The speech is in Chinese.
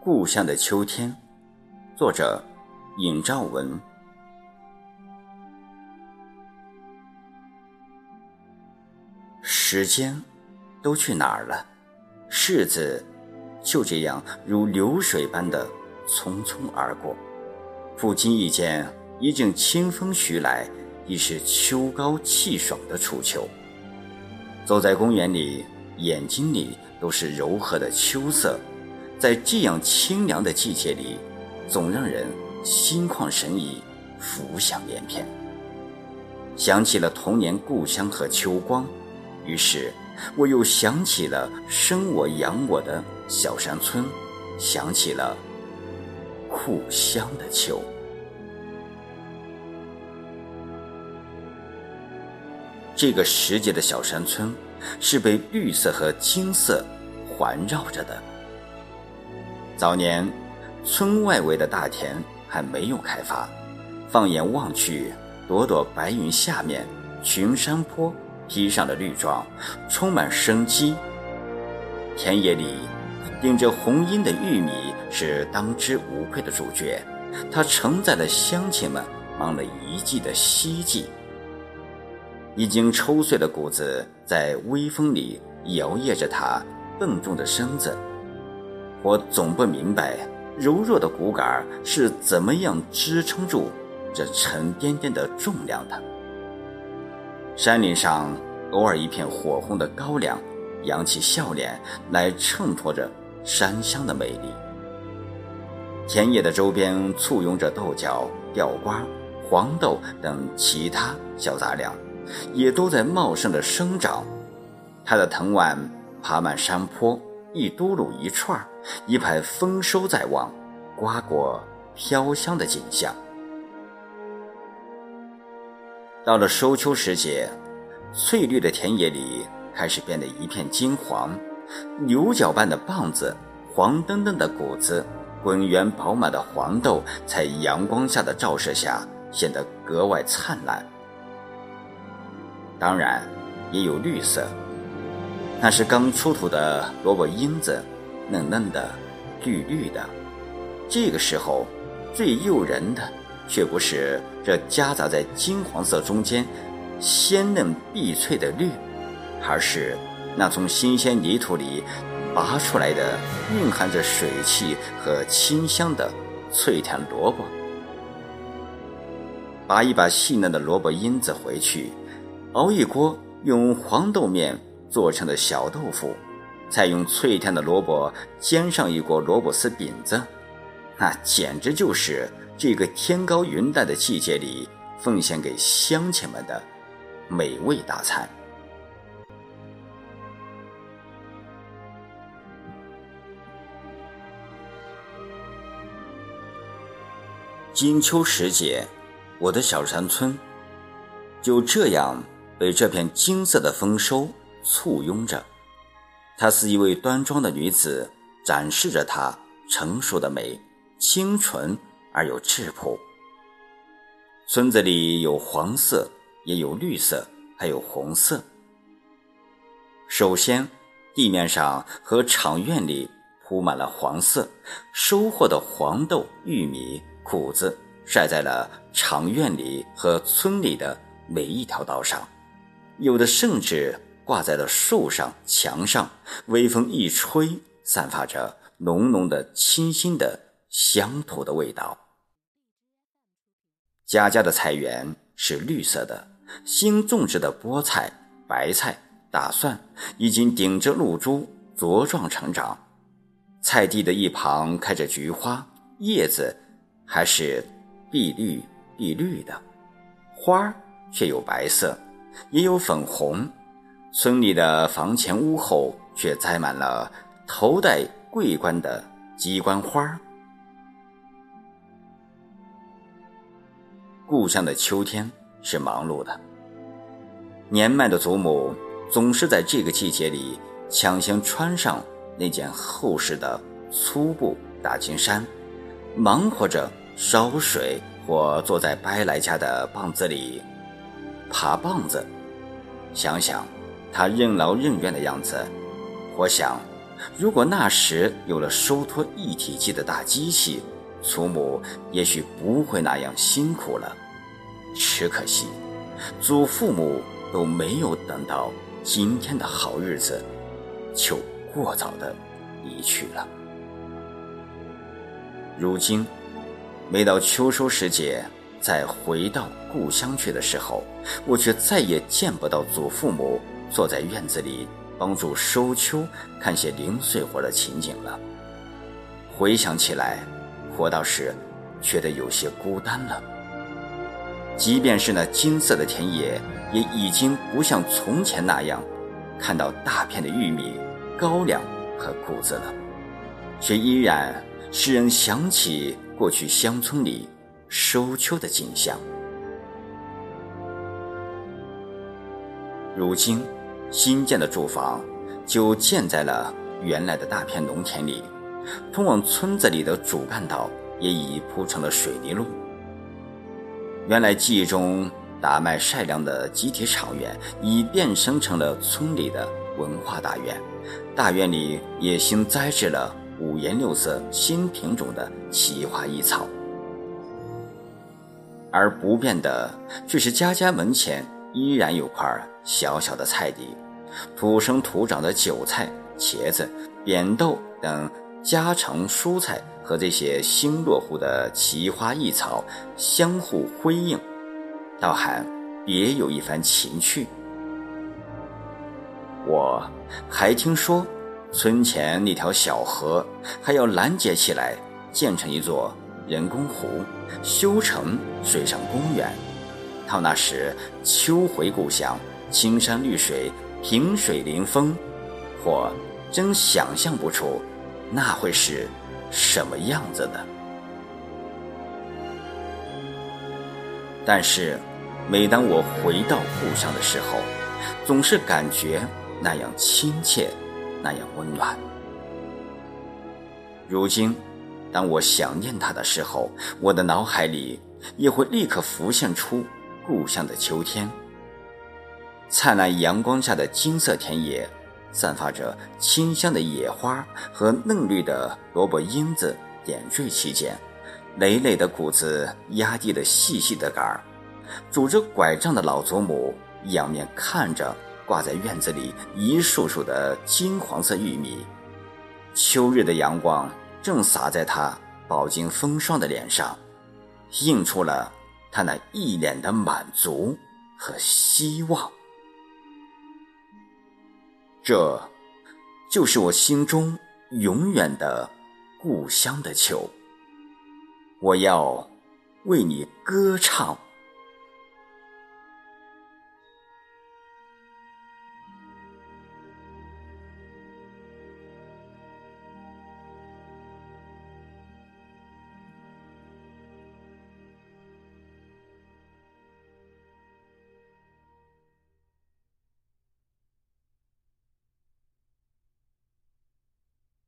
故乡的秋天，作者尹兆文。时间都去哪儿了？日子就这样如流水般的匆匆而过。不经意间，一阵清风徐来，已是秋高气爽的初秋。走在公园里，眼睛里都是柔和的秋色。在这样清凉的季节里，总让人心旷神怡，浮想联翩。想起了童年故乡和秋光，于是我又想起了生我养我的小山村，想起了故乡的秋。这个时节的小山村，是被绿色和金色环绕着的。早年，村外围的大田还没有开发，放眼望去，朵朵白云下面，群山坡披上了绿装，充满生机。田野里，顶着红缨的玉米是当之无愧的主角，它承载了乡亲们忙了一季的希冀。已经抽碎的谷子在微风里摇曳着它笨重的身子。我总不明白，柔弱的骨杆是怎么样支撑住这沉甸甸的重量的。山林上偶尔一片火红的高粱，扬起笑脸来衬托着山乡的美丽。田野的周边簇拥着豆角、吊瓜、黄豆等其他小杂粮，也都在茂盛的生长。它的藤蔓爬满山坡。一嘟噜一串儿，一派丰收在望、瓜果飘香的景象。到了收秋时节，翠绿的田野里开始变得一片金黄，牛角般的棒子、黄澄澄的谷子、滚圆饱满的黄豆，在阳光下的照射下显得格外灿烂。当然，也有绿色。那是刚出土的萝卜缨子，嫩嫩的，绿绿的。这个时候，最诱人的却不是这夹杂在金黄色中间鲜嫩碧翠的绿，而是那从新鲜泥土里拔出来的蕴含着水汽和清香的脆甜萝卜。拔一把细嫩的萝卜缨子回去，熬一锅用黄豆面。做成的小豆腐，再用脆甜的萝卜煎上一锅萝卜丝饼子，那简直就是这个天高云淡的季节里奉献给乡亲们的美味大餐。金秋时节，我的小山村就这样被这片金色的丰收。簇拥着，她是一位端庄的女子，展示着她成熟的美，清纯而又质朴。村子里有黄色，也有绿色，还有红色。首先，地面上和场院里铺满了黄色，收获的黄豆、玉米、谷子晒在了场院里和村里的每一条道上，有的甚至。挂在了树上、墙上，微风一吹，散发着浓浓的、清新的乡土的味道。家家的菜园是绿色的，新种植的菠菜、白菜、大蒜已经顶着露珠茁壮成长。菜地的一旁开着菊花，叶子还是碧绿碧绿的，花儿却有白色，也有粉红。村里的房前屋后却栽满了头戴桂冠的鸡冠花。故乡的秋天是忙碌的，年迈的祖母总是在这个季节里抢先穿上那件厚实的粗布大襟衫，忙活着烧水或坐在白来家的棒子里爬棒子。想想他任劳任怨的样子，我想，如果那时有了收脱一体机的大机器，祖母也许不会那样辛苦了。只可惜，祖父母都没有等到今天的好日子，就过早的离去了。如今，每到秋收时节，再回到故乡去的时候，我却再也见不到祖父母坐在院子里帮助收秋、看些零碎活的情景了。回想起来，我倒是觉得有些孤单了。即便是那金色的田野，也已经不像从前那样看到大片的玉米、高粱和谷子了，却依然使人想起过去乡村里收秋的景象。如今，新建的住房就建在了原来的大片农田里，通往村子里的主干道也已铺成了水泥路。原来记忆中打麦晒粮的集体场院，已变身成了村里的文化大院。大院里也新栽植了五颜六色新品种的奇花异草，而不变的却是家家门前依然有块小小的菜地，土生土长的韭菜、茄子、扁豆等家常蔬菜。和这些新落户的奇花异草相互辉映，倒还别有一番情趣。我还听说，村前那条小河还要拦截起来，建成一座人工湖，修成水上公园。到那时，秋回故乡，青山绿水，萍水临风，或真想象不出，那会是。什么样子的？但是，每当我回到故乡的时候，总是感觉那样亲切，那样温暖。如今，当我想念他的时候，我的脑海里也会立刻浮现出故乡的秋天，灿烂阳光下的金色田野。散发着清香的野花和嫩绿的萝卜缨子点缀其间，累累的谷子压低了细细的杆儿，拄着拐杖的老祖母仰面看着挂在院子里一束束的金黄色玉米，秋日的阳光正洒在她饱经风霜的脸上，映出了她那一脸的满足和希望。这，就是我心中永远的故乡的秋。我要为你歌唱。